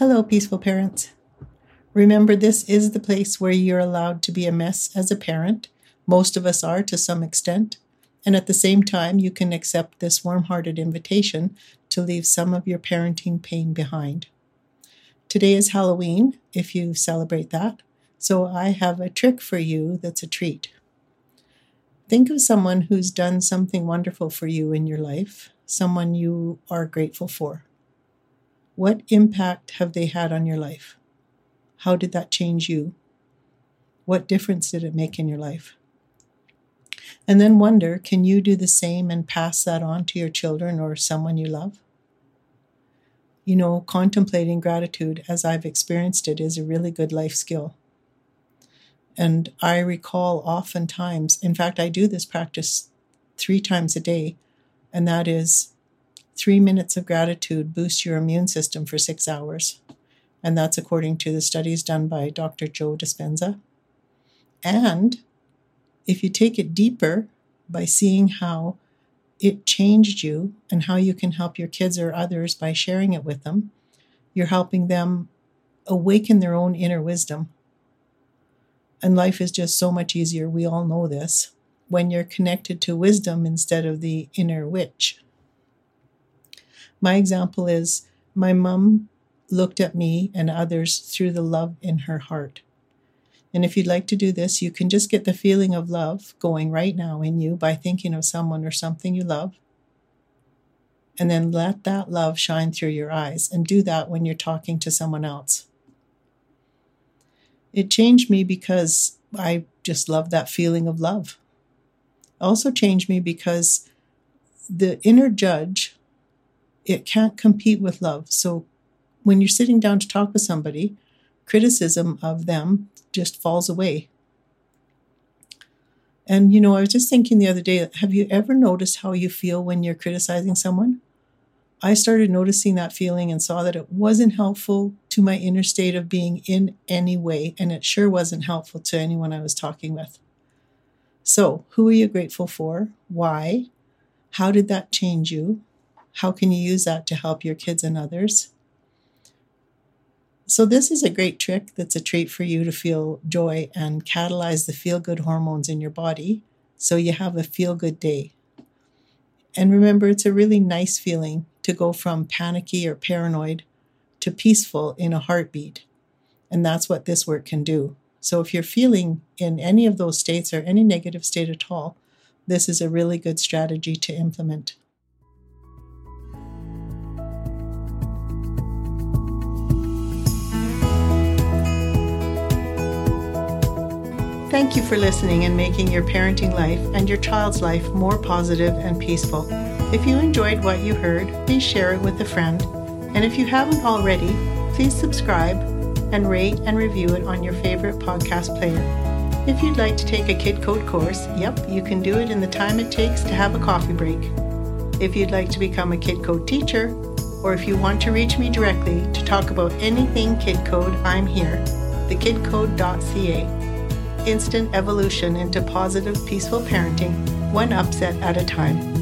Hello, peaceful parents. Remember, this is the place where you're allowed to be a mess as a parent. Most of us are to some extent. And at the same time, you can accept this warm hearted invitation to leave some of your parenting pain behind. Today is Halloween, if you celebrate that, so I have a trick for you that's a treat. Think of someone who's done something wonderful for you in your life, someone you are grateful for. What impact have they had on your life? How did that change you? What difference did it make in your life? And then wonder can you do the same and pass that on to your children or someone you love? You know, contemplating gratitude as I've experienced it is a really good life skill. And I recall oftentimes, in fact, I do this practice three times a day, and that is Three minutes of gratitude boosts your immune system for six hours. And that's according to the studies done by Dr. Joe Dispenza. And if you take it deeper by seeing how it changed you and how you can help your kids or others by sharing it with them, you're helping them awaken their own inner wisdom. And life is just so much easier. We all know this when you're connected to wisdom instead of the inner witch. My example is my mom looked at me and others through the love in her heart. And if you'd like to do this, you can just get the feeling of love going right now in you by thinking of someone or something you love. And then let that love shine through your eyes and do that when you're talking to someone else. It changed me because I just love that feeling of love. Also changed me because the inner judge it can't compete with love. So when you're sitting down to talk with somebody, criticism of them just falls away. And you know, I was just thinking the other day, have you ever noticed how you feel when you're criticizing someone? I started noticing that feeling and saw that it wasn't helpful to my inner state of being in any way, and it sure wasn't helpful to anyone I was talking with. So, who are you grateful for? Why? How did that change you? How can you use that to help your kids and others? So, this is a great trick that's a treat for you to feel joy and catalyze the feel good hormones in your body so you have a feel good day. And remember, it's a really nice feeling to go from panicky or paranoid to peaceful in a heartbeat. And that's what this work can do. So, if you're feeling in any of those states or any negative state at all, this is a really good strategy to implement. Thank you for listening and making your parenting life and your child's life more positive and peaceful. If you enjoyed what you heard, please share it with a friend. And if you haven't already, please subscribe and rate and review it on your favorite podcast player. If you'd like to take a Kid Code course, yep, you can do it in the time it takes to have a coffee break. If you'd like to become a Kid Code teacher, or if you want to reach me directly to talk about anything Kid Code, I'm here, thekidcode.ca instant evolution into positive, peaceful parenting, one upset at a time.